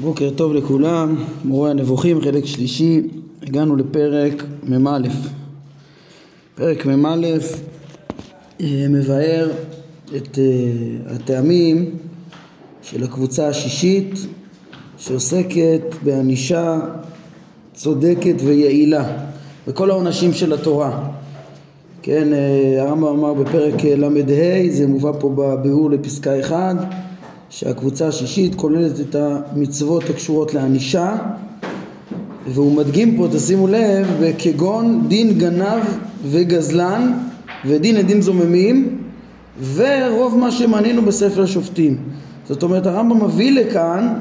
בוקר טוב לכולם, מורה הנבוכים, חלק שלישי, הגענו לפרק מ"א. פרק מ"א אה, מבאר את uh, הטעמים של הקבוצה השישית שעוסקת בענישה צודקת ויעילה בכל העונשים של התורה. כן, uh, הרמב"ם אמר בפרק ל"ה, זה מובא פה בביאור לפסקה 1 שהקבוצה השישית כוללת את המצוות הקשורות לענישה והוא מדגים פה, תשימו לב, כגון דין גנב וגזלן ודין עדים זוממים ורוב מה שמנינו בספר השופטים. זאת אומרת הרמב"ם מביא לכאן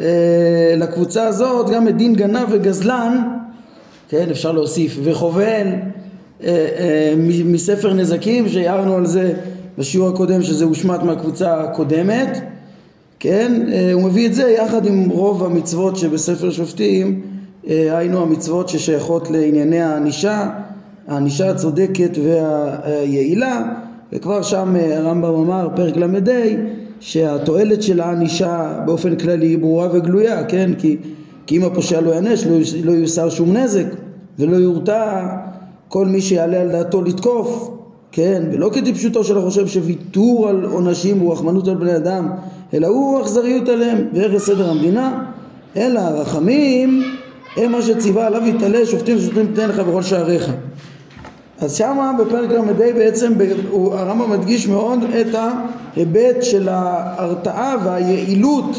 אה, לקבוצה הזאת גם את דין גנב וגזלן, כן אפשר להוסיף, וחובל אה, אה, מספר נזקים שהערנו על זה בשיעור הקודם שזה הושמט מהקבוצה הקודמת כן, אה, הוא מביא את זה יחד עם רוב המצוות שבספר שופטים, אה, היינו המצוות ששייכות לענייני הענישה, הענישה הצודקת והיעילה, וכבר שם אה, הרמב"ם אמר, פרק ל"ה, שהתועלת של הענישה באופן כללי היא ברורה וגלויה, כן, כי, כי אם הפושע לא יענש, לא, לא יוסר שום נזק ולא יורתע כל מי שיעלה על דעתו לתקוף כן, ולא כטיפשותו של החושב שוויתור על עונשים הוא רחמנות על בני אדם, אלא הוא אכזריות עליהם וערך סדר המדינה, אלא הרחמים הם מה שציווה עליו יתעלה שופטים ושופטים תתן לך בכל שעריך. אז שמה בפרק ל"ה בעצם הרמב"ם מדגיש מאוד את ההיבט של ההרתעה והיעילות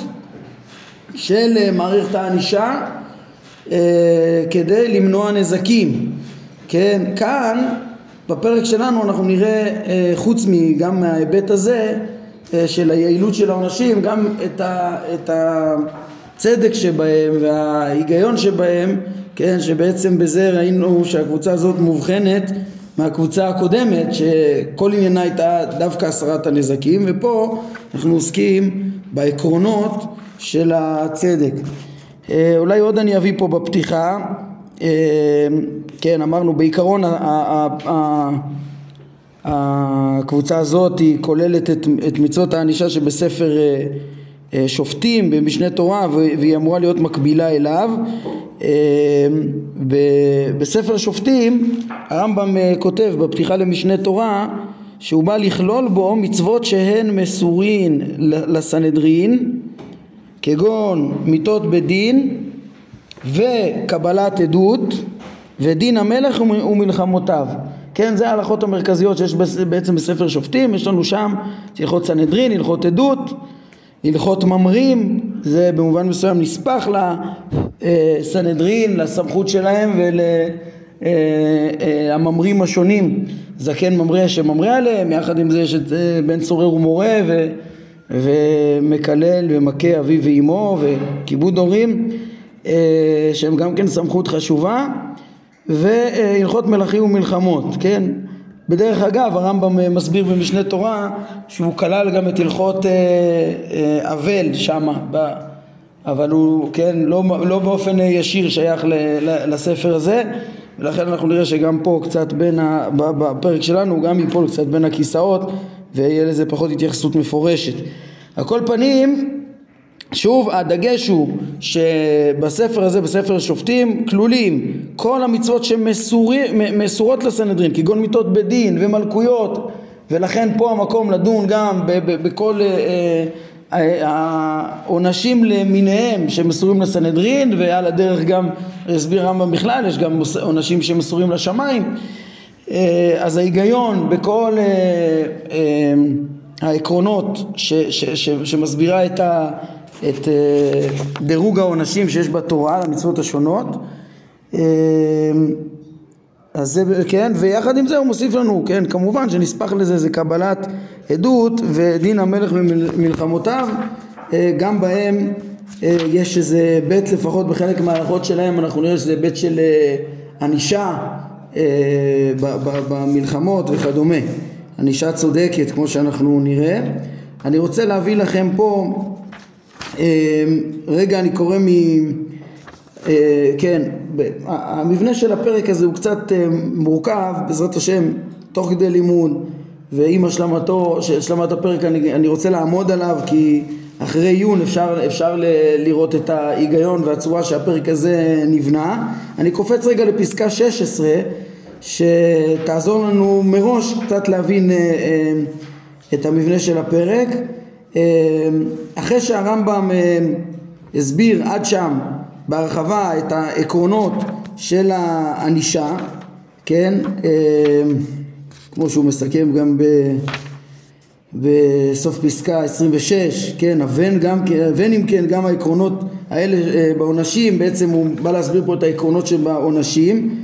של מערכת הענישה אה, כדי למנוע נזקים. כן, כאן בפרק שלנו אנחנו נראה אה, חוץ מגם מההיבט הזה אה, של היעילות של העונשים גם את, ה, את הצדק שבהם וההיגיון שבהם כן שבעצם בזה ראינו שהקבוצה הזאת מובחנת מהקבוצה הקודמת שכל עניינה הייתה דווקא הסרת הנזקים ופה אנחנו עוסקים בעקרונות של הצדק. אה, אולי עוד אני אביא פה בפתיחה כן, אמרנו בעיקרון הקבוצה הזאת היא כוללת את, את מצוות הענישה שבספר אה, אה, שופטים במשנה תורה והיא אמורה להיות מקבילה אליו. אה, בספר שופטים הרמב"ם כותב בפתיחה למשנה תורה שהוא בא לכלול בו מצוות שהן מסורין לסנהדרין כגון מיתות בדין וקבלת עדות ודין המלך ומלחמותיו. כן, זה ההלכות המרכזיות שיש בעצם בספר שופטים, יש לנו שם הלכות סנהדרין, הלכות עדות, הלכות ממרים, זה במובן מסוים נספח לסנהדרין, לסמכות שלהם ולממרים אה, אה, השונים, זקן ממרה שממרה עליהם, יחד עם זה יש את אה, בן סורר ומורה ו... ומקלל ומכה אביו ואימו וכיבוד הורים שהם גם כן סמכות חשובה והלכות מלכים ומלחמות, כן? בדרך אגב הרמב"ם אה, מסביר במשנה תורה שהוא כלל גם את הלכות אה, אה, אבל שמה, אבל הוא, כן, לא, לא באופן ישיר שייך לספר הזה ולכן אנחנו נראה שגם פה קצת בין, ה, בפרק שלנו גם ייפול קצת בין הכיסאות ויהיה לזה פחות התייחסות מפורשת. על כל פנים שוב הדגש הוא שבספר הזה, בספר השופטים, כלולים כל המצוות שמסורות לסנהדרין, כגון מיתות בדין ומלכויות, ולכן פה המקום לדון גם בכל אה, אה, העונשים למיניהם שמסורים לסנהדרין, ועל הדרך גם, הסביר רמב"ם בכלל, יש גם עונשים שמסורים לשמיים, אה, אז ההיגיון בכל העקרונות שמסבירה את ה... את אה, דירוג העונשים שיש בתורה למצוות השונות אה, אז זה, כן, ויחד עם זה הוא מוסיף לנו, כן, כמובן שנספח לזה זה קבלת עדות ודין המלך ומלחמותיו, אה, גם בהם יש איזה בית לפחות בחלק מההלכות שלהם, אנחנו נראה שזה בית של ענישה במלחמות וכדומה, ענישה צודקת כמו שאנחנו נראה. אני רוצה להביא לכם פה רגע אני קורא מ... אה, כן, המבנה של הפרק הזה הוא קצת אה, מורכב בעזרת השם תוך כדי לימוד ועם השלמתו, השלמת הפרק אני, אני רוצה לעמוד עליו כי אחרי עיון אפשר, אפשר ל, לראות את ההיגיון והצורה שהפרק הזה נבנה. אני קופץ רגע לפסקה 16 שתעזור לנו מראש קצת להבין אה, את המבנה של הפרק. אה, אחרי שהרמב"ם הסביר עד שם בהרחבה את העקרונות של הענישה, כן, כמו שהוא מסכם גם ב... בסוף פסקה 26, כן, הבן גם, הבן אם כן גם העקרונות האלה בעונשים, בעצם הוא בא להסביר פה את העקרונות שבעונשים.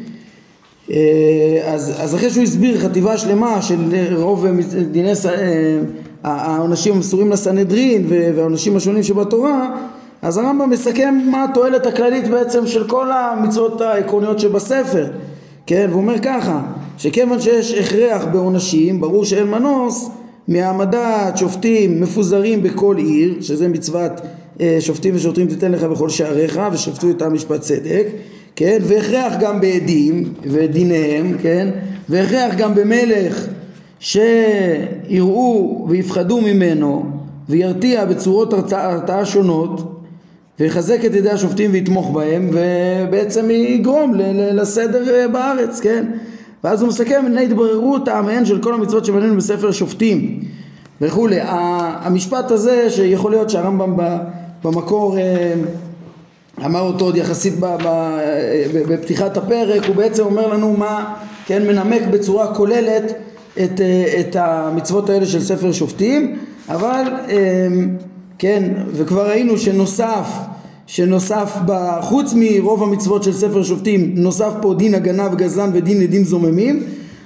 אה, אז, אז אחרי שהוא הסביר חטיבה שלמה של רוב דיני אה, העונשים המסורים לסנהדרין והעונשים השונים שבתורה אז הרמב"ם מסכם מה התועלת הכללית בעצם של כל המצוות העקרוניות שבספר כן, והוא אומר ככה שכיוון שיש הכרח בעונשים ברור שאין מנוס מהעמדת שופטים מפוזרים בכל עיר שזה מצוות אה, שופטים ושוטרים תיתן לך בכל שעריך ושפטו את המשפט צדק כן, והכרח גם בעדים ודיניהם, כן, והכרח גם במלך שיראו ויפחדו ממנו וירתיע בצורות הרתעה שונות ויחזק את ידי השופטים ויתמוך בהם ובעצם יגרום לסדר בארץ, כן? ואז הוא מסכם, הנה התבררו טעמיהן של כל המצוות שבנינו בספר שופטים וכולי. המשפט הזה שיכול להיות שהרמב"ם במקור אה, אמר אותו עוד יחסית בפתיחת הפרק, הוא בעצם אומר לנו מה, כן, מנמק בצורה כוללת את, את המצוות האלה של ספר שופטים, אבל אמ, כן, וכבר ראינו שנוסף, שנוסף, חוץ מרוב המצוות של ספר שופטים, נוסף פה דין הגנה וגזלן ודין עדים זוממים,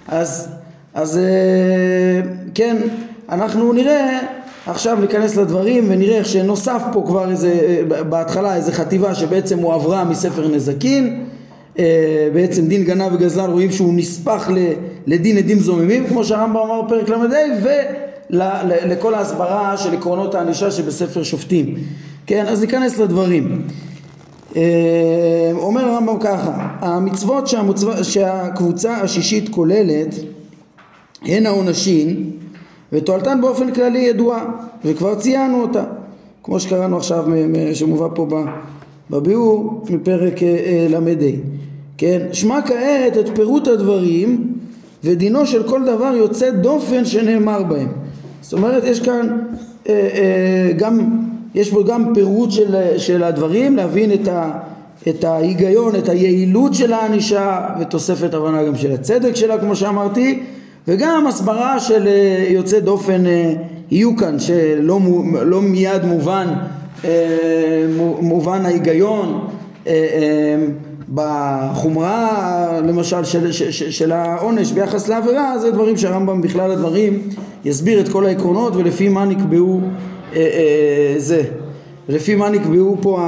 אז, אז אה, כן, אנחנו נראה עכשיו ניכנס לדברים ונראה איך שנוסף פה כבר איזה, בהתחלה איזה חטיבה שבעצם הועברה מספר נזקין אה, בעצם דין גנב וגזל רואים שהוא נספח לדין עדים זוממים כמו שהרמב"ם אמר בפרק ל"ה ולכל ההסברה של עקרונות הענישה שבספר שופטים. כן אז ניכנס לדברים. אה, אומר הרמב"ם ככה המצוות שהמוצב... שהקבוצה השישית כוללת הן העונשין ותועלתן באופן כללי ידועה וכבר ציינו אותה. כמו שקראנו עכשיו שמובא פה בביאור מפרק אה, אה, ל"ה כן? שמע כעת את פירוט הדברים ודינו של כל דבר יוצא דופן שנאמר בהם. זאת אומרת יש כאן אה, גם יש פה גם פירוט של, של הדברים להבין את, ה, את ההיגיון את היעילות של הענישה ותוספת הבנה גם של הצדק שלה כמו שאמרתי וגם הסברה של אה, יוצא דופן אה, יהיו כאן שלא לא מיד מובן אה, מובן ההיגיון בחומרה למשל של, של, של העונש ביחס לעבירה זה דברים שהרמב"ם בכלל הדברים יסביר את כל העקרונות ולפי מה נקבעו זה. לפי מה נקבעו פה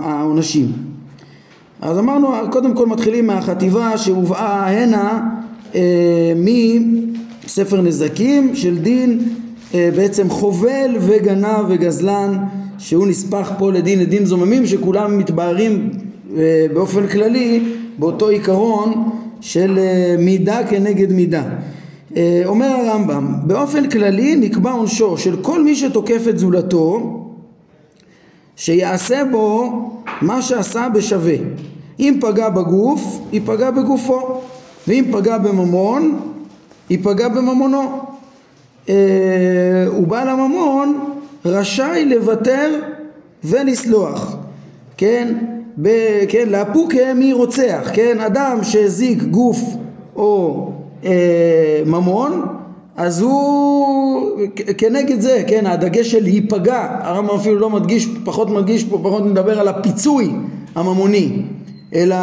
העונשים. אז אמרנו קודם כל מתחילים מהחטיבה שהובאה הנה אה, מספר נזקים של דין אה, בעצם חובל וגנב וגזלן שהוא נספח פה לדין עדים זוממים שכולם מתבהרים אה, באופן כללי באותו עיקרון של מידה כנגד מידה. אומר הרמב"ם באופן כללי נקבע עונשו של כל מי שתוקף את זולתו שיעשה בו מה שעשה בשווה אם פגע בגוף ייפגע בגופו ואם פגע בממון, ייפגע בממונו. אה, ובעל הממון רשאי לוותר ולסלוח, כן? ב, כן, לאפוקה מרוצח, כן? אדם שהזיק גוף או אה, ממון, אז הוא כנגד זה, כן, הדגש של ייפגע, הרמב"ם אפילו לא מדגיש, פחות מדגיש פה, פחות מדבר על הפיצוי הממוני, אלא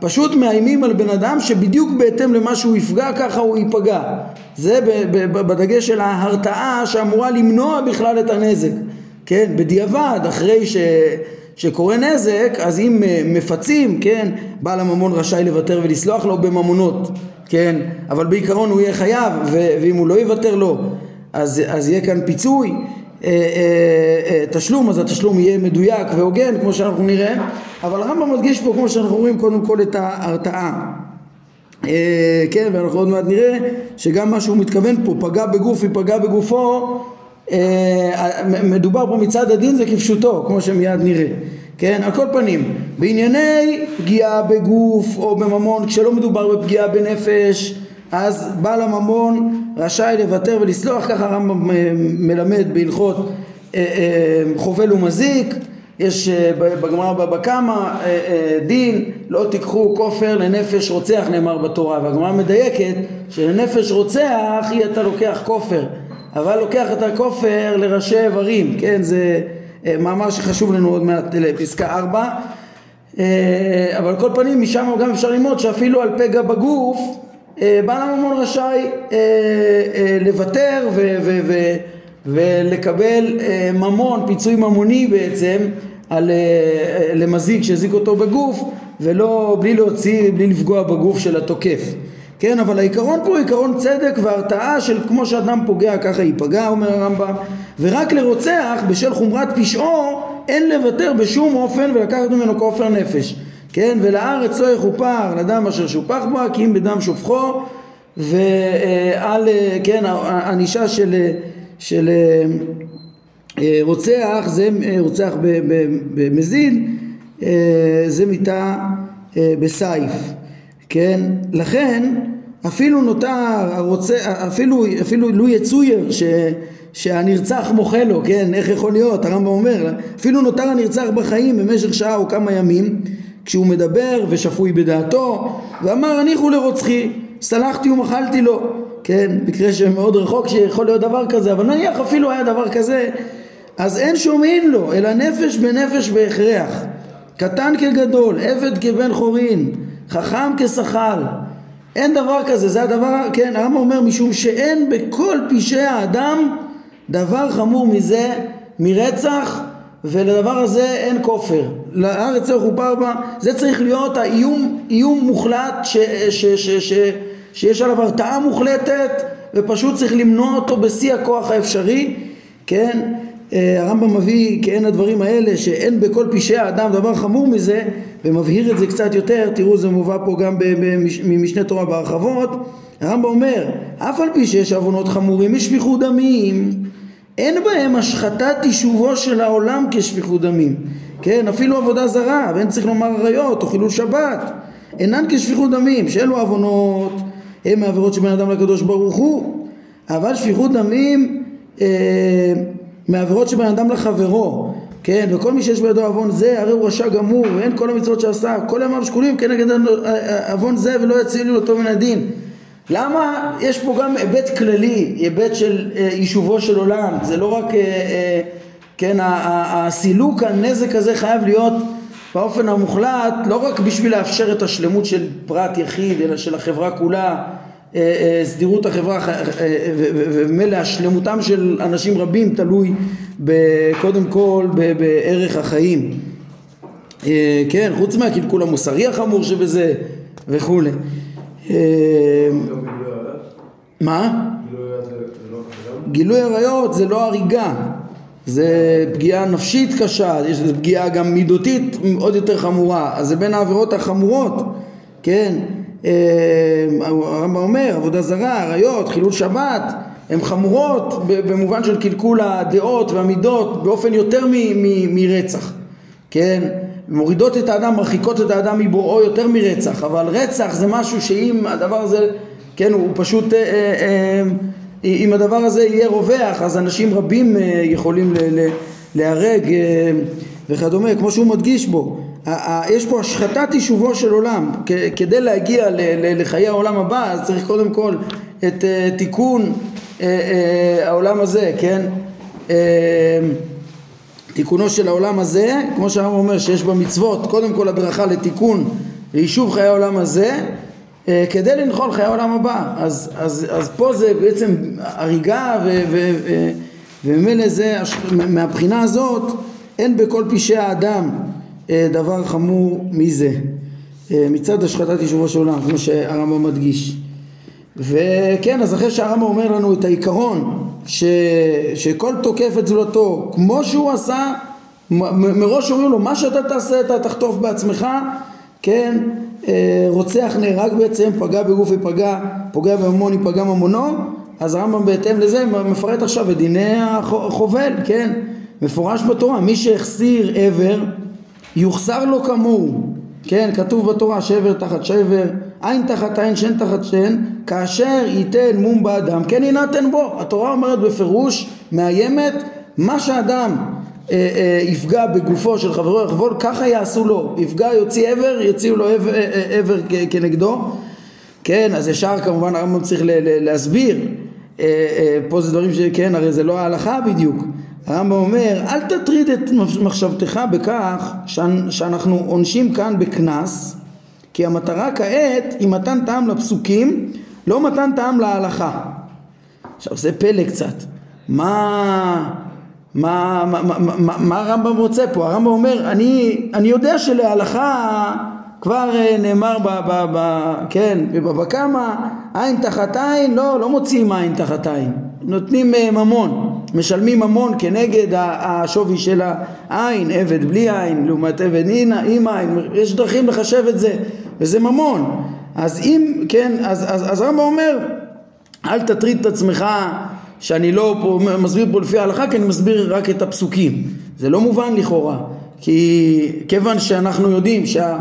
פשוט מאיימים על בן אדם שבדיוק בהתאם למה שהוא יפגע ככה הוא ייפגע. זה בדגש של ההרתעה שאמורה למנוע בכלל את הנזק כן? בדיעבד אחרי ש... שקורה נזק אז אם אה, מפצים כן בעל הממון רשאי לוותר ולסלוח לו בממונות כן אבל בעיקרון הוא יהיה חייב. ואם הוא לא יוותר לו אז, אז יהיה כאן פיצוי אה, אה, תשלום אז התשלום יהיה מדויק והוגן כמו שאנחנו נראה אבל הרמב"ם מדגיש פה כמו שאנחנו רואים קודם כל את ההרתעה כן ואנחנו עוד מעט נראה שגם מה שהוא מתכוון פה פגע בגוף ייפגע בגופו מדובר פה מצד הדין זה כפשוטו, כמו שמיד נראה. כן, על כל פנים, בענייני פגיעה בגוף או בממון, כשלא מדובר בפגיעה בנפש, אז בעל הממון רשאי לוותר ולסלוח, ככה הרמב"ם מלמד בהלכות אה, אה, חובל ומזיק, יש אה, בגמרא בבא קמא דין לא תיקחו כופר לנפש רוצח נאמר בתורה. והגמרא מדייקת שלנפש רוצח היא אתה לוקח כופר אבל לוקח את הכופר לראשי איברים כן? זה מאמר שחשוב לנו עוד מעט לפסקה 4 אבל על כל פנים משם גם אפשר ללמוד שאפילו על פגע בגוף אה, בעל הממון רשאי אה, אה, לוותר ולקבל ממון, פיצוי ממוני בעצם על, למזיק שהזיק אותו בגוף ולא, בלי להוציא, בלי לפגוע בגוף של התוקף כן, אבל העיקרון פה הוא עיקרון צדק והרתעה של כמו שאדם פוגע ככה ייפגע, אומר הרמב"ם, ורק לרוצח בשל חומרת פשעו אין לוותר בשום אופן ולקחת ממנו כופר נפש. כן, ולארץ לא יכופר לדם אשר שופח בה כי אם בדם שופכו ועל, כן, ענישה של, של אה, רוצח, זה אה, רוצח במזיד, אה, זה מיתה בסייף, כן, לכן אפילו נותר הרוצה, אפילו, אפילו לו יצויר ש, שהנרצח מוחה לו, כן, איך יכול להיות, הרמב"ם אומר, אפילו נותר הנרצח בחיים במשך שעה או כמה ימים כשהוא מדבר ושפוי בדעתו ואמר הניחו לרוצחי סלחתי ומחלתי לו. כן? מקרה שמאוד רחוק שיכול להיות דבר כזה אבל נניח אפילו היה דבר כזה אז אין שומעים לו אלא נפש בנפש בהכרח. קטן כגדול עבד כבן חורין חכם כשחל אין דבר כזה זה הדבר כן העם אומר משום שאין בכל פשעי האדם דבר חמור מזה מרצח ולדבר הזה אין כופר. לארץ לא יכופר בה, זה צריך להיות האיום, איום מוחלט ש, ש, ש, ש, שיש עליו הרתעה מוחלטת ופשוט צריך למנוע אותו בשיא הכוח האפשרי, כן? אה, הרמב"ם מביא כעין הדברים האלה שאין בכל פשעי האדם דבר חמור מזה ומבהיר את זה קצת יותר, תראו זה מובא פה גם ממשנה תורה בהרחבות, הרמב"ם אומר אף על פי שיש עוונות חמורים משפיכות דמים. אין בהם השחתת יישובו של העולם כשפיכות דמים. כן אפילו עבודה זרה ואין צריך לומר עריות או חילול שבת אינן כשפיכות דמים. שאלו עוונות הם מעבירות שבין אדם לקדוש ברוך הוא? אבל שפיכות דמים אה, מעבירות שבין אדם לחברו כן וכל מי שיש בידו עוון זה הרי הוא רשע גמור ואין כל המצוות שעשה. כל ימיו שקולים כנגד עוון זה ולא יצילו אותו מן הדין. למה? יש פה גם היבט כללי, היבט של אה, יישובו של עולם, זה לא רק, אה, אה, כן, הסילוק הנזק הזה חייב להיות באופן המוחלט, לא רק בשביל לאפשר את השלמות של פרט יחיד, אלא של החברה כולה, סדירות החברה ומילא השלמותם של אנשים רבים תלוי קודם כל בערך החיים. כן, חוץ מהקלקול המוסרי החמור שבזה וכולי. מה? גילוי עריות זה לא הריגה, זה פגיעה נפשית קשה, יש פגיעה גם מידותית עוד יותר חמורה, אז זה בין העבירות החמורות, כן? אמ, הרמב"ם אומר, עבודה זרה, עריות, חילול שבת, הן חמורות במובן של קלקול הדעות והמידות באופן יותר מרצח, כן? מורידות את האדם, מרחיקות את האדם מבוראו יותר מרצח, אבל רצח זה משהו שאם הדבר הזה, כן, הוא פשוט, אה, אה, אה, אם הדבר הזה יהיה רווח, אז אנשים רבים אה, יכולים ל, ל, להרג אה, וכדומה, כמו שהוא מדגיש בו. יש פה השחתת יישובו של עולם, כדי להגיע לחיי העולם הבא, אז צריך קודם כל את אה, תיקון אה, אה, העולם הזה, כן? תיקונו של העולם הזה, כמו שהרמב"ם אומר שיש במצוות קודם כל הדרכה לתיקון ליישוב חיי העולם הזה כדי לנחול חיי העולם הבא אז, אז, אז פה זה בעצם הריגה וממילא זה מהבחינה הזאת אין בכל פשעי האדם דבר חמור מזה. אה, מצד השחטת יישובו של עולם כמו שהרמב"ם מדגיש. וכן אז אחרי שהרמב"ם אומר לנו את העיקרון ש, שכל תוקף את זולתו כמו שהוא עשה מראש אומרים לו מה שאתה תעשה אתה תחטוף בעצמך. כן אה, רוצח נהרג בעצם פגע בגוף ייפגע פוגע בממון ייפגע ממונו. אז הרמב"ם בהתאם לזה מפרט עכשיו את דיני החובל, כן? מפורש בתורה, מי שהחסיר עבר יוחסר לו כמוהו, כן? כתוב בתורה שבר תחת שבר, עין תחת עין, שן תחת שן, כאשר ייתן מום באדם, כן יינתן בו. התורה אומרת בפירוש, מאיימת, מה שאדם אה, אה, יפגע בגופו של חברו יחבול, ככה יעשו לו. יפגע, יוציא עבר, יוציאו לו עבר, אה, עבר כנגדו. כן, אז ישר כמובן הרמב"ם צריך להסביר. פה זה דברים שכן, הרי זה לא ההלכה בדיוק. הרמב"ם אומר, אל תטריד את מחשבתך בכך שאנחנו עונשים כאן בקנס, כי המטרה כעת היא מתן טעם לפסוקים, לא מתן טעם להלכה. עכשיו זה פלא קצת. מה... מה, מה, מה, מה, מה הרמב"ם רוצה פה? הרמב"ם אומר, אני, אני יודע שלהלכה כבר אה, נאמר ב, ב, ב, כן, בבבא קמא, עין תחת עין, לא, לא מוציאים עין תחת עין, נותנים אה, ממון, משלמים ממון כנגד השווי של העין, עבד בלי עין, לעומת עבד עם עין, יש דרכים לחשב את זה, וזה ממון. אז אם, כן, אז, אז, אז הרמב"ם אומר, אל תטריד את עצמך שאני לא פה, מסביר פה לפי ההלכה כי אני מסביר רק את הפסוקים זה לא מובן לכאורה כי כיוון שאנחנו יודעים שה,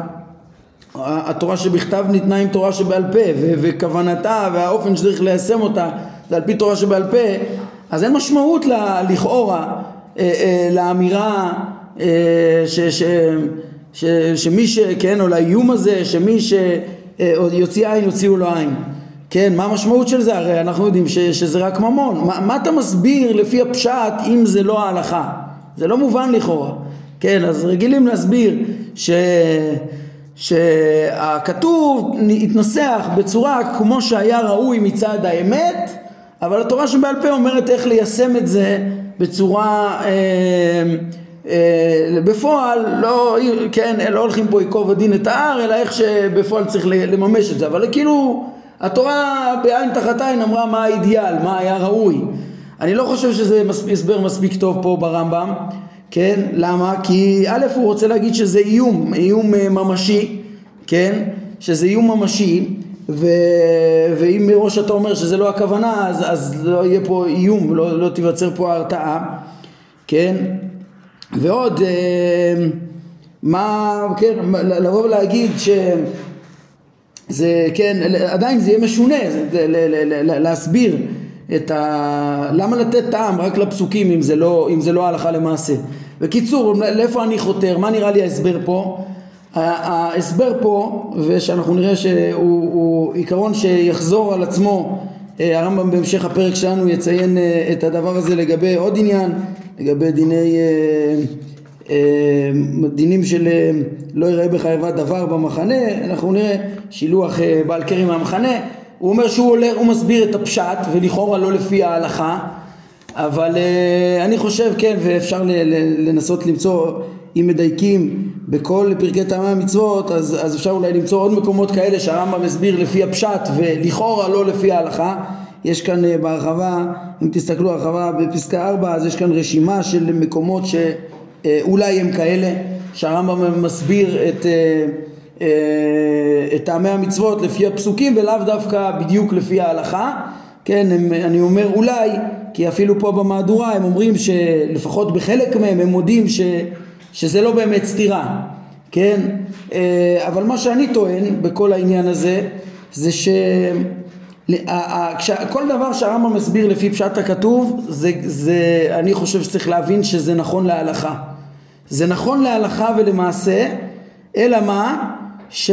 שבכתב ניתנה עם תורה שבעל פה וכוונתה והאופן שצריך ליישם אותה זה על פי תורה שבעל פה אז אין משמעות לה, לכאורה אה, אה, לאמירה אה, ש, ש, ש, שמי ש... כן או לאיום הזה שמי שיוציא עין יוציאו לו עין כן, מה המשמעות של זה? הרי אנחנו יודעים ש, שזה רק ממון. מה, מה אתה מסביר לפי הפשט אם זה לא ההלכה? זה לא מובן לכאורה. כן, אז רגילים להסביר ש... שהכתוב התנסח בצורה כמו שהיה ראוי מצד האמת, אבל התורה שבעל פה אומרת איך ליישם את זה בצורה... אה, אה, בפועל לא, כן, לא הולכים פה ייקוב הדין את ההר, אלא איך שבפועל צריך לממש את זה, אבל כאילו התורה בעין תחת עין אמרה מה האידיאל, מה היה ראוי. אני לא חושב שזה הסבר מספיק טוב פה ברמב"ם, כן? למה? כי א' הוא רוצה להגיד שזה איום, איום אה, ממשי, כן? שזה איום ממשי ו... ואם מראש אתה אומר שזה לא הכוונה אז, אז לא יהיה פה איום, לא, לא תיווצר פה הרתעה, כן? ועוד אה, מה, כן, לבוא ולהגיד ש... זה כן, עדיין זה יהיה משונה, זה, ל, ל, ל, להסביר את ה... למה לתת טעם רק לפסוקים אם זה לא, אם זה לא הלכה למעשה. בקיצור, לאיפה אני חותר? מה נראה לי ההסבר פה? ההסבר פה, ושאנחנו נראה שהוא עיקרון שיחזור על עצמו, אה, הרמב"ם בהמשך הפרק שלנו יציין אה, את הדבר הזה לגבי עוד עניין, לגבי דיני אה, דינים של לא יראה בך איבת דבר במחנה, אנחנו נראה שילוח בעל קרי מהמחנה, הוא אומר שהוא עולה, הוא מסביר את הפשט ולכאורה לא לפי ההלכה, אבל אני חושב כן ואפשר לנסות למצוא אם מדייקים בכל פרקי טעמי המצוות אז, אז אפשר אולי למצוא עוד מקומות כאלה שהרמב"ם מסביר לפי הפשט ולכאורה לא לפי ההלכה. יש כאן בהרחבה, אם תסתכלו הרחבה בפסקה 4 אז יש כאן רשימה של מקומות ש... אה, הם כאלה שהרמב"ם מסביר אה, אה, את טעמי המצוות לפי הפסוקים ולאו דווקא בדיוק לפי ההלכה. כן, הם, אני אומר אולי, כי אפילו פה במהדורה הם אומרים שלפחות בחלק מהם הם מודים ש, שזה לא באמת סתירה, כן? אבל מה שאני טוען בכל העניין הזה זה ש... כל דבר שהרמב"ם מסביר לפי פשט הכתוב זה, זה אני חושב שצריך להבין שזה נכון להלכה זה נכון להלכה ולמעשה, אלא מה? ש...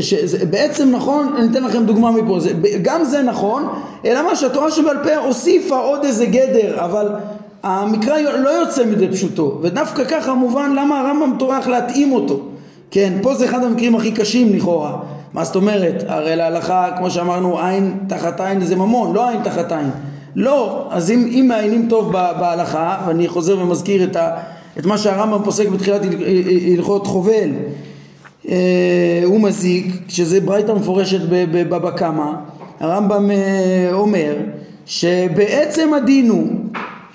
שבעצם נכון, אני אתן לכם דוגמה מפה, זה, גם זה נכון, אלא מה שהתורה שבעל פה הוסיפה עוד איזה גדר, אבל המקרא לא יוצא מדי פשוטו, ודווקא ככה מובן למה הרמב"ם טורח להתאים אותו, כן, פה זה אחד המקרים הכי קשים לכאורה, מה זאת אומרת, הרי להלכה כמו שאמרנו עין תחת עין זה ממון, לא עין תחת עין. לא, אז אם, אם מעיינים טוב בהלכה, ואני חוזר ומזכיר את, ה, את מה שהרמב"ם פוסק בתחילת הלכות חובל, אה, הוא מזיק, שזה ברייתא מפורשת בבבא קמא, הרמב"ם אה, אומר שבעצם הדין הוא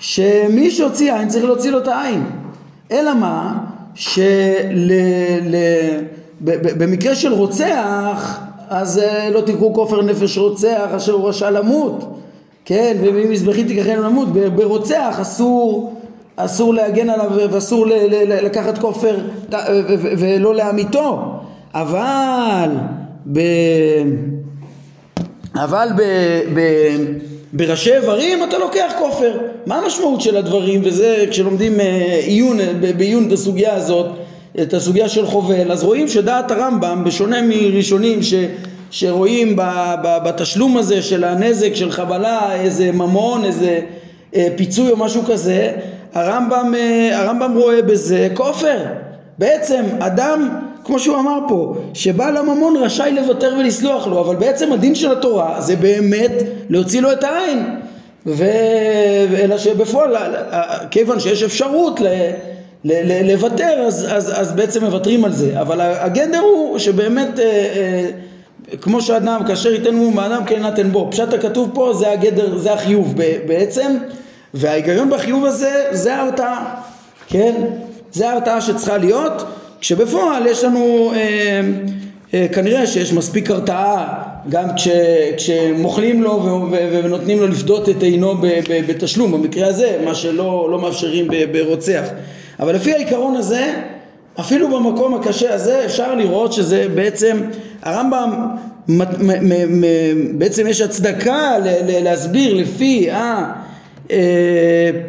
שמי שהוציא עין צריך להוציא לו את העין, אלא מה? שבמקרה של רוצח אז אה, לא תקראו כופר נפש רוצח אשר הוא רשע למות, כן, וממזבחי תיקחנו למות, ברוצח אסור, אסור להגן עליו ואסור לקחת כופר ולא לאמיתו, אבל ב... אבל ב... ב... בראשי איברים אתה לוקח כופר. מה המשמעות של הדברים? וזה כשלומדים אה, עיון, בעיון בסוגיה הזאת, את הסוגיה של חובל, אז רואים שדעת הרמב"ם, בשונה מראשונים ש, שרואים ב, ב, בתשלום הזה של הנזק, של חבלה, איזה ממון, איזה אה, פיצוי או משהו כזה, הרמב"ם, אה, הרמב"ם רואה בזה כופר. בעצם אדם כמו שהוא אמר פה, שבעל הממון רשאי לוותר ולסלוח לו, אבל בעצם הדין של התורה זה באמת להוציא לו את העין. ו... אלא שבפועל, כיוון שיש אפשרות ל... ל... לוותר, אז, אז, אז בעצם מוותרים על זה. אבל הגדר הוא שבאמת, אה, אה, כמו שאדם, כאשר ייתן מום האדם כן נתן בו. פשט הכתוב פה זה הגדר, זה החיוב בעצם, וההיגיון בחיוב הזה זה ההרתעה, כן? זה ההרתעה שצריכה להיות. כשבפועל יש לנו אה, אה, כנראה שיש מספיק הרתעה גם כש, כשמוכלים לו ו, ו, ונותנים לו לפדות את עינו ב, ב, בתשלום במקרה הזה מה שלא לא מאפשרים ב, ברוצח. אבל לפי העיקרון הזה אפילו במקום הקשה הזה אפשר לראות שזה בעצם הרמב"ם בעצם יש הצדקה להסביר לפי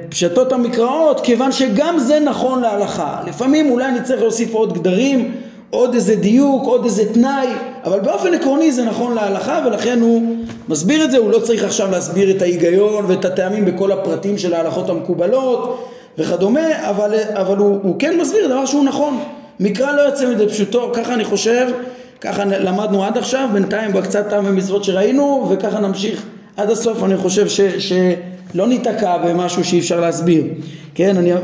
פשטות המקראות כיוון שגם זה נכון להלכה. לפעמים אולי אני צריך להוסיף עוד גדרים עוד איזה דיוק עוד איזה תנאי אבל באופן עקרוני זה נכון להלכה ולכן הוא מסביר את זה. הוא לא צריך עכשיו להסביר את ההיגיון ואת הטעמים בכל הפרטים של ההלכות המקובלות וכדומה אבל, אבל הוא, הוא כן מסביר דבר שהוא נכון. מקרא לא יוצא מדי פשוטו ככה אני חושב ככה למדנו עד עכשיו בינתיים בקצת טעם ומצוות שראינו וככה נמשיך. עד הסוף אני חושב ש, ש, לא ניתקע במשהו שאי אפשר להסביר. כן, אני... אה?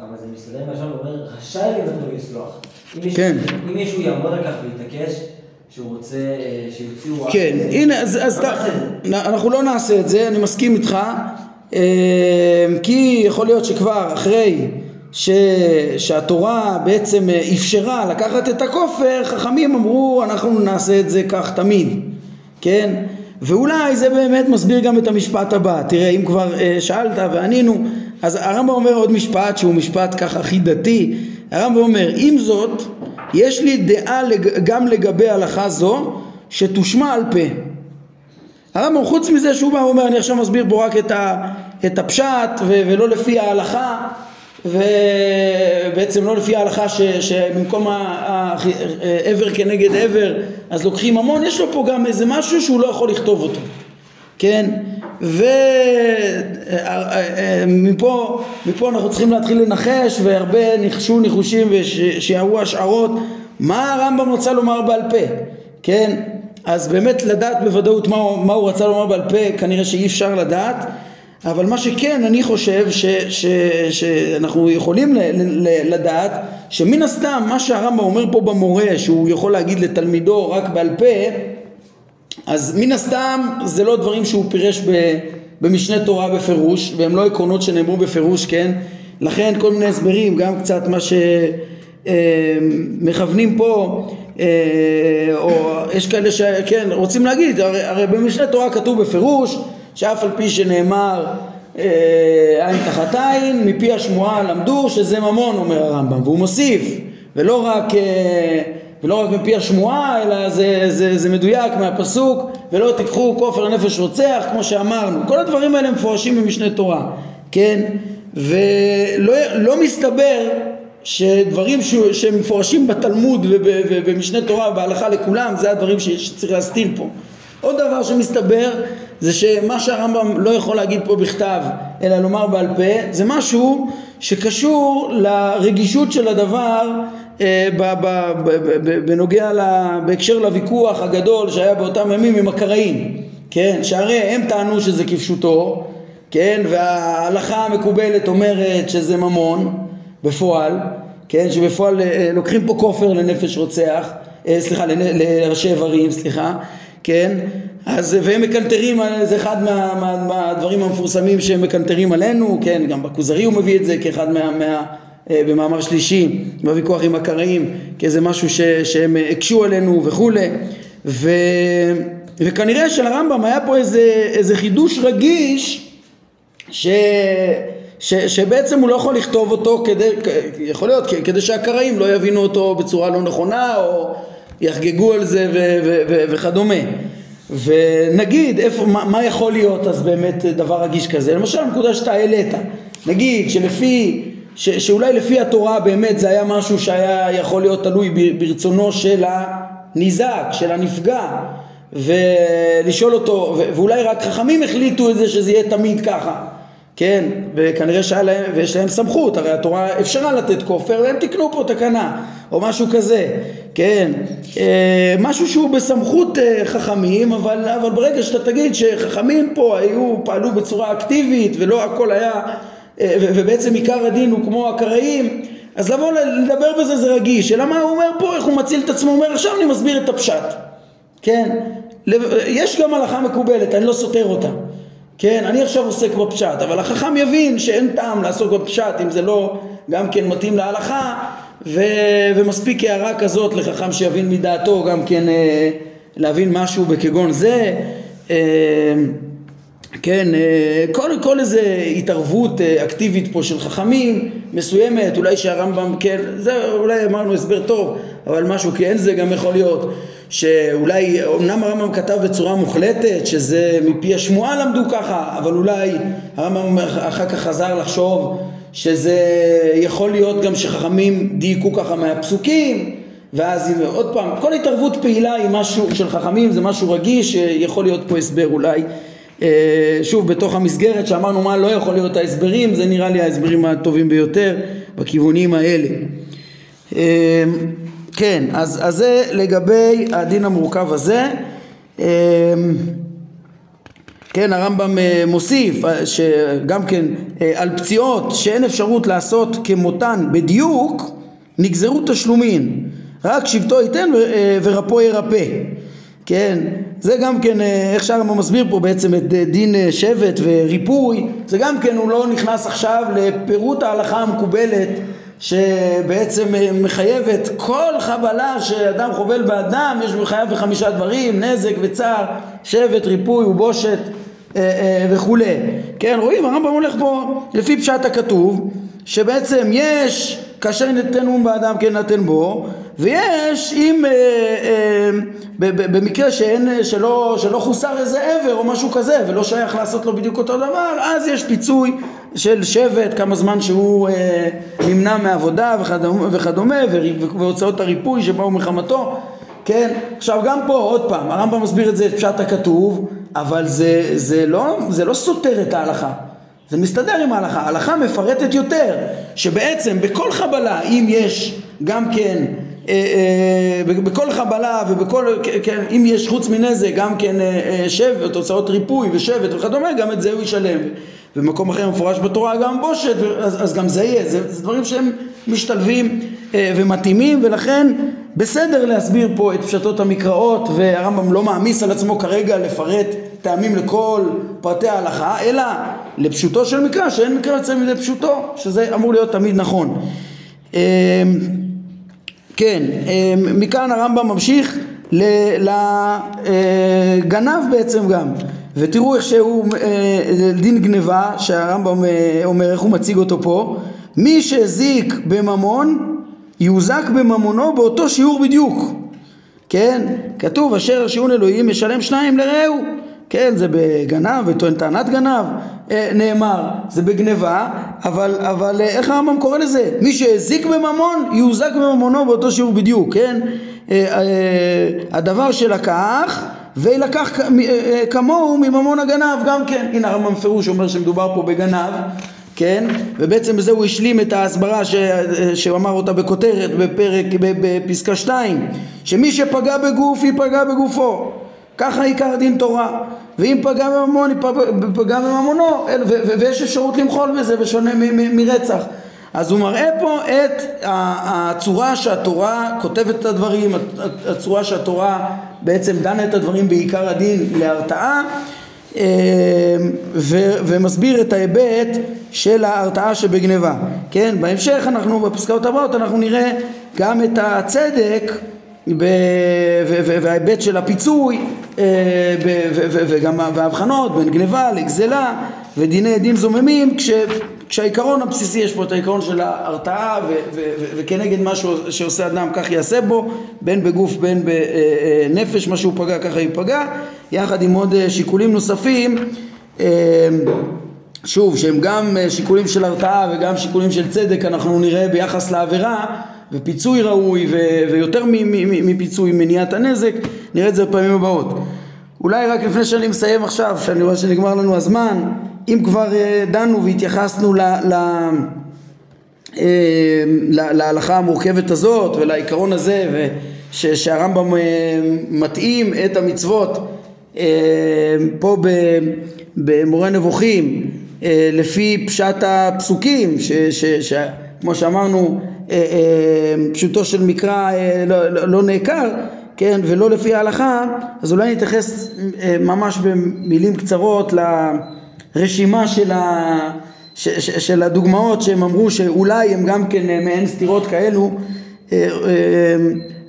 אבל זה מסתדר מה שאתה אומר, רשאי לבטלו לסלוח. כן. אם מישהו יעמוד על כך ויתעקש שהוא רוצה אה, שיוציאו... כן, הנה, אז אנחנו לא נעשה את זה, אני מסכים איתך, אה, כי יכול להיות שכבר אחרי ש, שהתורה בעצם אה, אפשרה לקחת את הכופר, חכמים אמרו אנחנו נעשה את זה כך תמיד, כן? ואולי זה באמת מסביר גם את המשפט הבא. תראה אם כבר אה, שאלת וענינו אז הרמב"ם אומר עוד משפט שהוא משפט ככה חידתי הרמב"ם אומר עם זאת יש לי דעה לג, גם לגבי הלכה זו שתושמע על פה. הרמב"ם חוץ מזה שהוא בא ואומר אני עכשיו מסביר פה רק את, ה, את הפשט ו, ולא לפי ההלכה ובעצם לא לפי ההלכה ש, שבמקום העבר כנגד עבר אז לוקחים המון, יש לו פה גם איזה משהו שהוא לא יכול לכתוב אותו, כן? ומפה מפה אנחנו צריכים להתחיל לנחש והרבה ניחשו ניחושים ושיערו השערות מה הרמב"ם רצה לומר בעל פה, כן? אז באמת לדעת בוודאות מה, מה הוא רצה לומר בעל פה כנראה שאי אפשר לדעת אבל מה שכן אני חושב ש, ש, שאנחנו יכולים ל, ל, לדעת שמן הסתם מה שהרמב"ם אומר פה במורה שהוא יכול להגיד לתלמידו רק בעל פה אז מן הסתם זה לא דברים שהוא פירש ב, במשנה תורה בפירוש והם לא עקרונות שנאמרו בפירוש כן? לכן כל מיני הסברים גם קצת מה שמכוונים אה, פה אה, או יש כאלה שכן רוצים להגיד הרי, הרי במשנה תורה כתוב בפירוש שאף על פי שנאמר אה, עין תחת עין, מפי השמועה למדו שזה ממון אומר הרמב"ם, והוא מוסיף, ולא רק, אה, ולא רק מפי השמועה, אלא זה, זה, זה מדויק מהפסוק, ולא תיקחו כופר נפש רוצח, כמו שאמרנו, כל הדברים האלה מפורשים במשנה תורה, כן? ולא לא מסתבר שדברים שמפורשים בתלמוד ובמשנה תורה ובהלכה לכולם זה הדברים שצריך להסתיר פה. עוד דבר שמסתבר זה שמה שהרמב"ם לא יכול להגיד פה בכתב אלא לומר בעל פה זה משהו שקשור לרגישות של הדבר אה, בנוגע ל, בהקשר לוויכוח הגדול שהיה באותם ימים עם הקראים כן? שהרי הם טענו שזה כפשוטו כן? וההלכה המקובלת אומרת שזה ממון בפועל כן? שבפועל אה, לוקחים פה כופר לנפש רוצח אה, סליחה לראשי איברים סליחה כן אז והם מקנטרים, זה אחד מה, מה, מהדברים המפורסמים שהם מקנטרים עלינו, כן, גם בכוזרי הוא מביא את זה כאחד מה... מה אה, במאמר שלישי בוויכוח עם הקראים כאיזה משהו ש, שהם הקשו עלינו וכולי ו, וכנראה שלרמב"ם היה פה איזה, איזה חידוש רגיש ש, ש, שבעצם הוא לא יכול לכתוב אותו כדי, יכול להיות כדי שהקראים לא יבינו אותו בצורה לא נכונה או יחגגו על זה ו, ו, ו, וכדומה. ונגיד איפה, מה, מה יכול להיות אז באמת דבר רגיש כזה, למשל הנקודה שאתה העלית, נגיד שלפי, ש, שאולי לפי התורה באמת זה היה משהו שהיה יכול להיות תלוי ברצונו של הניזק, של הנפגע, ולשאול אותו, ואולי רק חכמים החליטו את זה שזה יהיה תמיד ככה, כן, וכנראה שהיה להם, ויש להם סמכות, הרי התורה אפשרה לתת כופר והם תקנו פה תקנה, או משהו כזה, כן, אה, משהו שהוא בסמכות אה, חכמים, אבל, אבל ברגע שאתה תגיד שחכמים פה היו, פעלו בצורה אקטיבית ולא הכל היה, אה, ובעצם עיקר הדין הוא כמו הקראים, אז לבוא לדבר בזה זה רגיש, אלא מה הוא אומר פה, איך הוא מציל את עצמו, הוא אומר עכשיו אני מסביר את הפשט, כן, יש גם הלכה מקובלת, אני לא סותר אותה. כן, אני עכשיו עוסק בפשט, אבל החכם יבין שאין טעם לעסוק בפשט אם זה לא גם כן מתאים להלכה ו... ומספיק הערה כזאת לחכם שיבין מדעתו גם כן אה, להבין משהו בכגון זה. אה, כן, אה, כל, כל איזה התערבות אה, אקטיבית פה של חכמים מסוימת, אולי שהרמב"ם, כן, זה אולי אמרנו הסבר טוב, אבל משהו כן זה גם יכול להיות שאולי, אמנם הרמב"ם כתב בצורה מוחלטת שזה מפי השמועה למדו ככה, אבל אולי הרמב"ם אחר כך חזר לחשוב שזה יכול להיות גם שחכמים דייקו ככה מהפסוקים ואז עוד פעם, כל התערבות פעילה היא משהו של חכמים, זה משהו רגיש, יכול להיות פה הסבר אולי. אה, שוב בתוך המסגרת שאמרנו מה לא יכול להיות ההסברים, זה נראה לי ההסברים הטובים ביותר בכיוונים האלה. אה, כן, אז, אז זה לגבי הדין המורכב הזה. אמ, כן, הרמב"ם אה, מוסיף אה, שגם כן אה, על פציעות שאין אפשרות לעשות כמותן בדיוק נגזרו תשלומים רק שבטו ייתן ורפו ירפא. כן, זה גם כן איך שהרמב"ם מסביר פה בעצם את דין שבט וריפוי זה גם כן הוא לא נכנס עכשיו לפירוט ההלכה המקובלת שבעצם מחייבת כל חבלה שאדם חובל באדם, יש חייב בחמישה דברים, נזק וצער, שבט, ריפוי ובושת אה, אה, וכולי. כן, רואים, הרמב"ם הולך פה לפי פשט הכתוב, שבעצם יש כאשר ניתן אום באדם כן נתן בו, ויש אם אה, אה, במקרה שאין, שלא, שלא חוסר איזה עבר או משהו כזה ולא שייך לעשות לו בדיוק אותו דבר, אז יש פיצוי של שבט, כמה זמן שהוא אה, נמנע מעבודה וכדומה, וכדומה והוצאות הריפוי שבאו מחמתו, כן? עכשיו גם פה עוד פעם, הרמב"ם מסביר את זה, את פשט הכתוב, אבל זה, זה, לא, זה לא סותר את ההלכה, זה מסתדר עם ההלכה, ההלכה מפרטת יותר, שבעצם בכל חבלה, אם יש גם כן אה, אה, בכל חבלה ובכל, כן, אם יש חוץ מנזק גם כן אה, שבט, תוצאות ריפוי ושבט וכדומה, גם את זה הוא ישלם. במקום אחר מפורש בתורה גם בושת, אז, אז גם זה יהיה, זה, זה דברים שהם משתלבים אה, ומתאימים ולכן בסדר להסביר פה את פשטות המקראות והרמב"ם לא מעמיס על עצמו כרגע לפרט טעמים לכל פרטי ההלכה אלא לפשוטו של מקרא שאין מקרא יוצא מידי פשוטו שזה אמור להיות תמיד נכון. אה, כן, אה, מכאן הרמב"ם ממשיך לגנב אה, בעצם גם. ותראו איך שהוא אה, דין גניבה שהרמב"ם אומר איך הוא מציג אותו פה. מי שהזיק בממון יוזק בממונו באותו שיעור בדיוק. כן כתוב אשר השיעון אלוהים משלם שניים לרעהו כן זה בגנב וטוען טענת גנב. אה, נאמר זה בגניבה אבל, אבל אה, איך הרמב"ם קורא לזה? מי שהזיק בממון יוזק בממונו באותו שיעור בדיוק כן? אה, הדבר שלקח וילקח כמוהו מממון הגנב גם כן. הנה הרמב"ם פירוש אומר שמדובר פה בגנב כן? ובעצם בזה הוא השלים את ההסברה ש... שהוא אמר אותה בכותרת בפרק, בפסקה 2 שמי שפגע בגוף ייפגע בגופו ככה עיקר דין תורה. ואם פגע בממון פגע בממונו ויש אפשרות למחול בזה בשונה מרצח. אז הוא מראה פה את הצורה שהתורה כותבת את הדברים, הצורה שהתורה בעצם דנה את הדברים בעיקר הדין להרתעה אה, ומסביר את ההיבט של ההרתעה שבגניבה. כן, בהמשך אנחנו בפסקאות הבאות אנחנו נראה גם את הצדק וההיבט של הפיצוי וגם ההבחנות בין גניבה לגזלה ודיני עדים זוממים כש, כשהעיקרון הבסיסי יש פה את העיקרון של ההרתעה וכנגד מה שעושה אדם כך יעשה בו בין בגוף בין בנפש מה שהוא פגע ככה ייפגע יחד עם עוד שיקולים נוספים שוב שהם גם שיקולים של הרתעה וגם שיקולים של צדק אנחנו נראה ביחס לעבירה ופיצוי ראוי ו- ויותר מפיצוי מניעת הנזק נראה את זה בפעמים הבאות. אולי רק לפני שאני מסיים עכשיו שאני רואה שנגמר לנו הזמן אם כבר אה, דנו והתייחסנו ל... ל אה, להלכה המורכבת הזאת ולעיקרון הזה וש, שהרמב"ם אה, מתאים את המצוות פה במורה נבוכים לפי פשט הפסוקים שכמו שאמרנו פשוטו של מקרא לא, לא, לא נעקר כן ולא לפי ההלכה אז אולי נתייחס ממש במילים קצרות רשימה של, ה, ש, ש, של הדוגמאות שהם אמרו שאולי הם גם כן מעין סתירות כאלו אה, אה,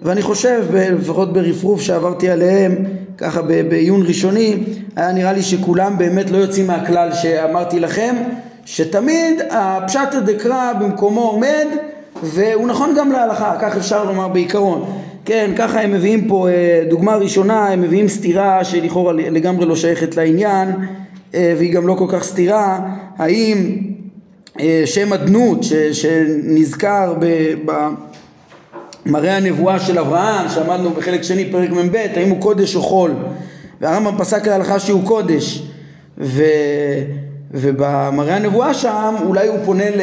ואני חושב לפחות ברפרוף שעברתי עליהם ככה בעיון ראשוני היה נראה לי שכולם באמת לא יוצאים מהכלל שאמרתי לכם שתמיד הפשט הדקרא במקומו עומד והוא נכון גם להלכה, כך אפשר לומר בעיקרון. כן, ככה הם מביאים פה אה, דוגמה ראשונה, הם מביאים סתירה שלכאורה לגמרי לא שייכת לעניין אה, והיא גם לא כל כך סתירה, האם אה, שם אדנות שנזכר במראה הנבואה של אברהם, שעמדנו בחלק שני פרק מ"ב, האם הוא קודש או חול, והרמב"ם פסק להלכה שהוא קודש, ו... ובמראה הנבואה שם אולי הוא פונה ל...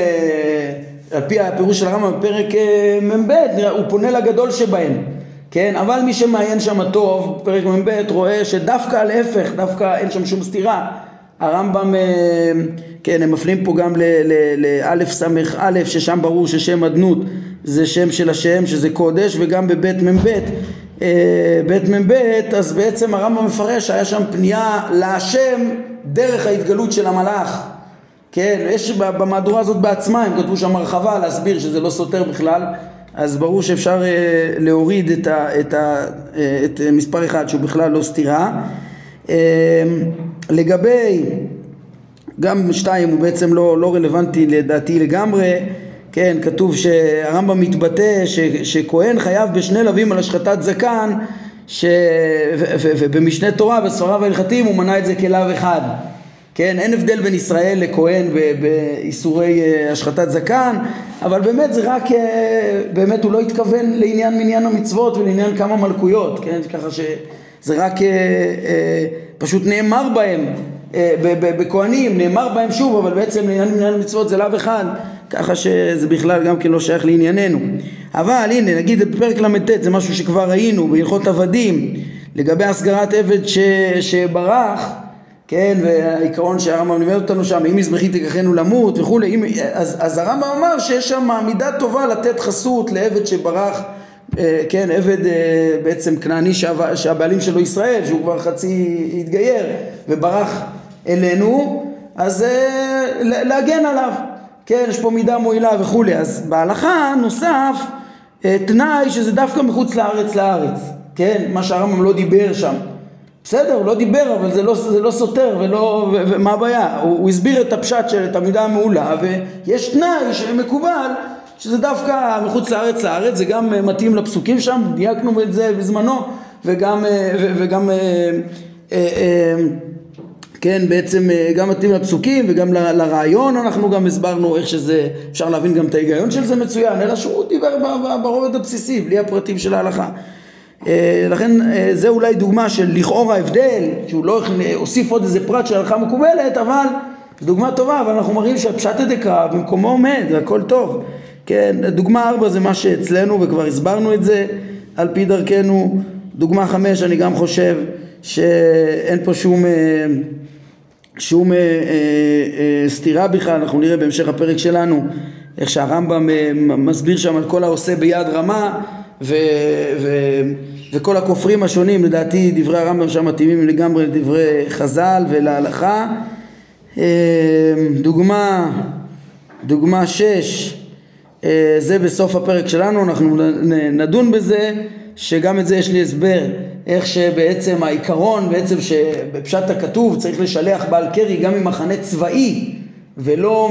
על פי הפירוש של הרמב"ם בפרק אה, מ"ב, הוא פונה לגדול שבהם, כן? אבל מי שמעיין שם טוב, פרק מ"ב, רואה שדווקא להפך, דווקא אין שם שום סתירה. הרמב"ם, אה, כן, הם מפנים פה גם לאלף סמך א', ששם ברור ששם אדנות זה שם של השם, שזה קודש, וגם בבית מ"ב, אה, בית מ"ב, אז בעצם הרמב"ם מפרש שהיה שם פנייה להשם דרך ההתגלות של המלאך. כן, יש במהדורה הזאת בעצמה, הם כתבו שם הרחבה להסביר שזה לא סותר בכלל, אז ברור שאפשר אה, להוריד את, ה, את, ה, את מספר אחד שהוא בכלל לא סתירה. לגבי, גם שתיים הוא בעצם לא, לא רלוונטי לדעתי לגמרי, כן, כתוב שהרמב"ם מתבטא ש, שכהן חייב בשני לווים על השחטת זקן ש... ו, ו, ובמשנה תורה בספריו ההלכתיים הוא מנה את זה כלאו אחד כן, אין הבדל בין ישראל לכהן באיסורי אה, השחטת זקן, אבל באמת זה רק, אה, באמת הוא לא התכוון לעניין מניין המצוות ולעניין כמה מלכויות, כן, ככה שזה רק אה, פשוט נאמר בהם, בכהנים, נאמר בהם שוב, אבל בעצם לעניין מניין המצוות זה לאו אחד, ככה שזה בכלל גם כן לא שייך לענייננו. אבל הנה, נגיד בפרק ל"ט זה משהו שכבר ראינו בהלכות עבדים, לגבי הסגרת עבד ש... שברח כן, והעיקרון שהרמב"ם לימד אותנו שם, אם מזבחי תיקחנו למות וכולי, אם, אז, אז הרמב"ם אמר שיש שם מידה טובה לתת חסות לעבד שברח, אה, כן, עבד אה, בעצם כנעני שהבע, שהבעלים שלו ישראל, שהוא כבר חצי התגייר וברח אלינו, אז אה, להגן עליו, כן, יש פה מידה מועילה וכולי, אז בהלכה נוסף תנאי שזה דווקא מחוץ לארץ לארץ, כן, מה שהרמב"ם לא דיבר שם בסדר, הוא לא דיבר, אבל זה לא, זה לא סותר, ולא, ו, ומה הבעיה? הוא, הוא הסביר את הפשט של את המידה המעולה, ויש תנאי שמקובל, שזה דווקא מחוץ לארץ לארץ, זה גם אה, מתאים לפסוקים שם, דייקנו את זה בזמנו, וגם, אה, ו, וגם אה, כן, בעצם גם מתאים לפסוקים וגם לרעיון אנחנו גם הסברנו איך שזה, אפשר להבין גם את ההיגיון של זה מצוין, אלא שהוא דיבר ברובד הבסיסי, בלי הפרטים של ההלכה. אה, לכן אה, זה אולי דוגמה של לכאורה הבדל, שהוא לא הוסיף עוד איזה פרט של הלכה מקובלת, אבל זו דוגמה טובה, אבל אנחנו מראים שהפשט הדקרא במקומו עומד, הכל טוב. כן, דוגמה ארבע זה מה שאצלנו וכבר הסברנו את זה על פי דרכנו. דוגמה חמש אני גם חושב שאין פה שום, אה, שום סתירה בכלל, אנחנו נראה בהמשך הפרק שלנו איך שהרמב"ם מסביר שם על כל העושה ביד רמה ו, ו, וכל הכופרים השונים, לדעתי דברי הרמב"ם שם מתאימים לגמרי לדברי חז"ל ולהלכה. אה, דוגמה, דוגמה שש, אה, זה בסוף הפרק שלנו, אנחנו נדון בזה, שגם את זה יש לי הסבר, איך שבעצם העיקרון, בעצם שבפשט הכתוב צריך לשלח בעל קרי גם ממחנה צבאי ולא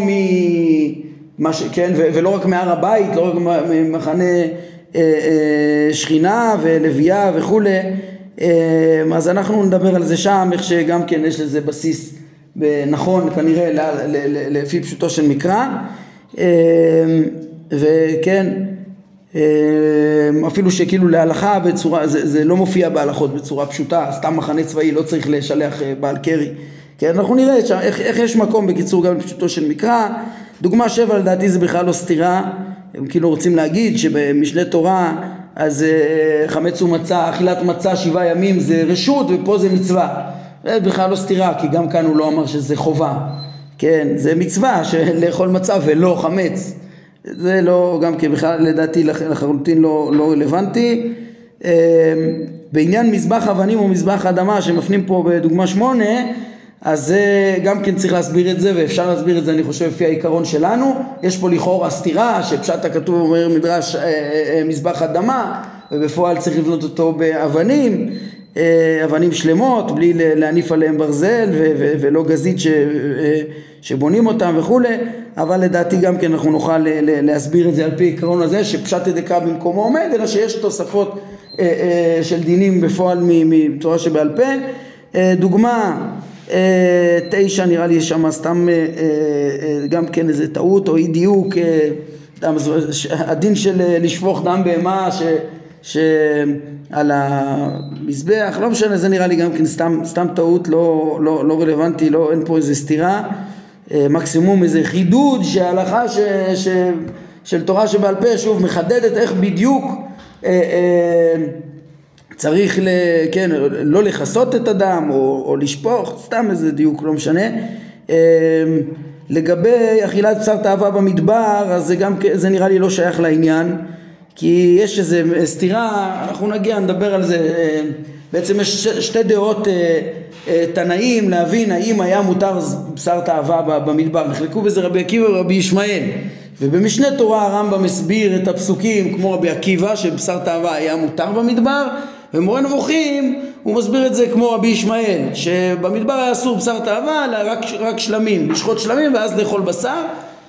מ... ש... כן, ו... ולא רק מהר הבית, לא רק ממחנה שכינה ולוויה וכולי, אה, אז אנחנו נדבר על זה שם, איך שגם כן יש לזה בסיס נכון כנראה לפי פשוטו של מקרא, אה, וכן אמ, אפילו שכאילו להלכה בצורה, זה, זה לא מופיע בהלכות בצורה פשוטה, סתם מחנה צבאי לא צריך לשלח אה, בעל קרי. כן, אנחנו נראה שם, איך, איך יש מקום בקיצור גם בפשוטו של מקרא. דוגמה שבע לדעתי זה בכלל לא סתירה, הם כאילו רוצים להגיד שבמשנה תורה אז אה, חמץ ומצה, אכילת מצה שבעה ימים זה רשות ופה זה מצווה. זה בכלל לא סתירה, כי גם כאן הוא לא אמר שזה חובה. כן, זה מצווה של לאכול מצה ולא חמץ. זה לא, גם כן בכלל לדעתי לחלוטין לא, לא רלוונטי. אמ, בעניין מזבח אבנים או מזבח אדמה שמפנים פה בדוגמה שמונה אז זה גם כן צריך להסביר את זה ואפשר להסביר את זה אני חושב לפי העיקרון שלנו יש פה לכאורה סתירה שפשט הכתוב אומר מדרש אה, אה, אה, מזבח אדמה ובפועל צריך לבנות אותו באבנים אבנים שלמות בלי להניף עליהם ברזל ולא גזית ש, שבונים אותם וכולי אבל לדעתי גם כן אנחנו נוכל להסביר את זה על פי עקרון הזה שפשט דקה במקומו עומד אלא שיש תוספות אה, אה, של דינים בפועל מתורה שבעל פה. אה, דוגמה תשע נראה לי שם סתם גם כן איזה טעות או אי דיוק הדין של לשפוך דם בהמה ש, שעל המזבח לא משנה זה נראה לי גם כן סתם, סתם טעות לא, לא, לא רלוונטי לא, אין פה איזה סתירה. אה, מקסימום איזה חידוד שההלכה ש, ש, של תורה שבעל פה שוב מחדדת איך בדיוק אה, אה, צריך ל, כן, לא לכסות את הדם או, או לשפוך, סתם איזה דיוק, לא משנה. אה, לגבי אכילת בשר תאווה במדבר, אז זה גם, זה נראה לי לא שייך לעניין, כי יש איזה סתירה, אנחנו נגיע, נדבר על זה, אה, בעצם יש שתי דעות אה, אה, תנאים להבין האם היה מותר בשר תאווה במדבר. נחלקו בזה רבי עקיבא ורבי ישמעאל. ובמשנה תורה הרמב"ם הסביר את הפסוקים כמו רבי עקיבא שבשר תאווה היה מותר במדבר ומורה נבוכים הוא מסביר את זה כמו רבי ישמעאל שבמדבר היה אסור בשר תאווה אלא רק, רק שלמים לשחוט שלמים ואז לאכול בשר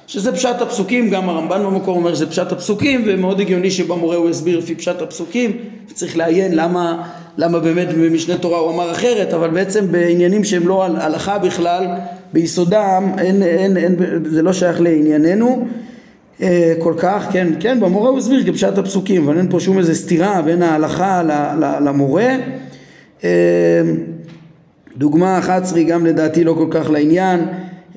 שזה פשט הפסוקים, גם הרמב"ן במקור אומר שזה פשט הפסוקים ומאוד הגיוני שבמורה הוא יסביר לפי פשט הפסוקים וצריך לעיין למה למה באמת במשנה תורה הוא אמר אחרת, אבל בעצם בעניינים שהם לא הלכה בכלל, ביסודם, אין, אין, אין, זה לא שייך לענייננו כל כך, כן, כן, במורה הוא הסביר כפשט הפסוקים, אבל אין פה שום איזה סתירה בין ההלכה למורה. אה, דוגמה 11 גם לדעתי לא כל כך לעניין,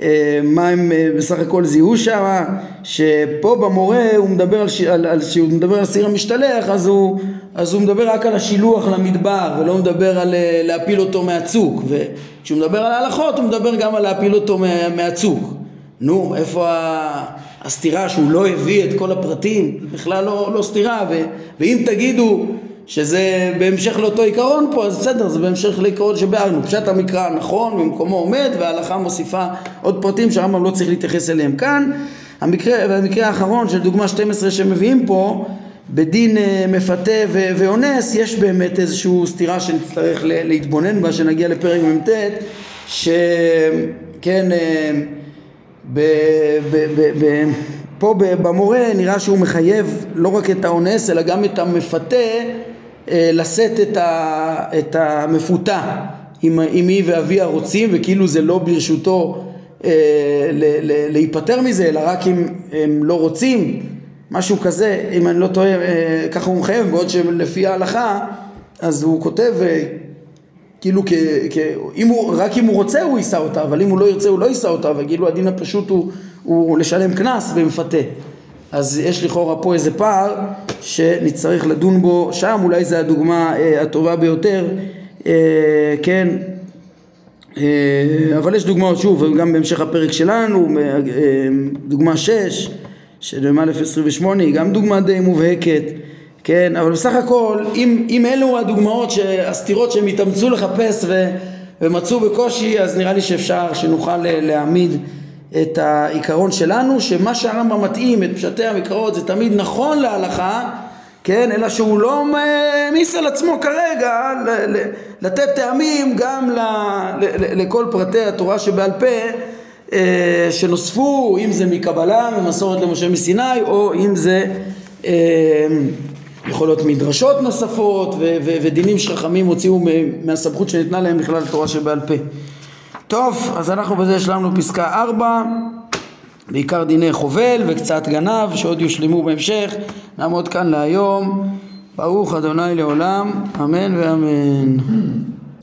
אה, מה הם אה, בסך הכל זיהו שם, שפה במורה הוא מדבר על, על, על, שהוא מדבר על סיר המשתלח אז הוא, אז הוא מדבר רק על השילוח למדבר ולא מדבר על אה, להפיל אותו מהצוק וכשהוא מדבר על ההלכות הוא מדבר גם על להפיל אותו מהצוק נו איפה הסתירה שהוא לא הביא את כל הפרטים בכלל לא, לא סתירה ו, ואם תגידו שזה בהמשך לאותו עיקרון פה, אז בסדר, זה בהמשך לעיקרון שביארנו. פשט המקרא נכון, במקומו עומד, וההלכה מוסיפה עוד פרטים שהרמב"ם לא צריך להתייחס אליהם כאן. המקרה, והמקרה האחרון של דוגמה 12 שמביאים פה, בדין אה, מפתה ואונס, יש באמת איזושהי סתירה שנצטרך להתבונן בה, שנגיע לפרק מ"ט, שכן, אה, ב, ב, ב, ב, פה במורה נראה שהוא מחייב לא רק את האונס אלא גם את המפתה אה, לשאת את, ה, את המפותה אם, אם היא ואביה רוצים וכאילו זה לא ברשותו אה, ל, ל, להיפטר מזה אלא רק אם הם לא רוצים משהו כזה אם אני לא טועה אה, ככה הוא מחייב בעוד שלפי ההלכה אז הוא כותב אה, כאילו כ, כ, אם הוא, רק אם הוא רוצה הוא יישא אותה אבל אם הוא לא ירצה הוא לא יישא אותה וכאילו הדין הפשוט הוא, הוא לשלם קנס ומפתה. אז יש לכאורה פה איזה פער שנצטרך לדון בו שם, אולי זו הדוגמה אה, הטובה ביותר, אה, כן, אה, אבל יש דוגמאות, שוב, גם בהמשך הפרק שלנו, אה, דוגמה 6 של מ"א 28 היא גם דוגמה די מובהקת, כן, אבל בסך הכל, אם, אם אלו הדוגמאות, הסתירות שהם התאמצו לחפש ו, ומצאו בקושי, אז נראה לי שאפשר, שנוכל להעמיד את העיקרון שלנו שמה שהרמב"ם מתאים את פשטי המקראות זה תמיד נכון להלכה כן, אלא שהוא לא העמיס על עצמו כרגע לתת טעמים גם לכל פרטי התורה שבעל פה אה, שנוספו, אם זה מקבלה, ממסורת למשה מסיני, או אם זה אה, יכול להיות מדרשות נוספות ודינים שחכמים הוציאו מהסמכות שניתנה להם בכלל התורה שבעל פה. טוב, אז אנחנו בזה השלמנו פסקה 4, בעיקר דיני חובל וקצת גנב שעוד יושלמו בהמשך. נעמוד כאן להיום. ברוך אדוני לעולם, אמן ואמן.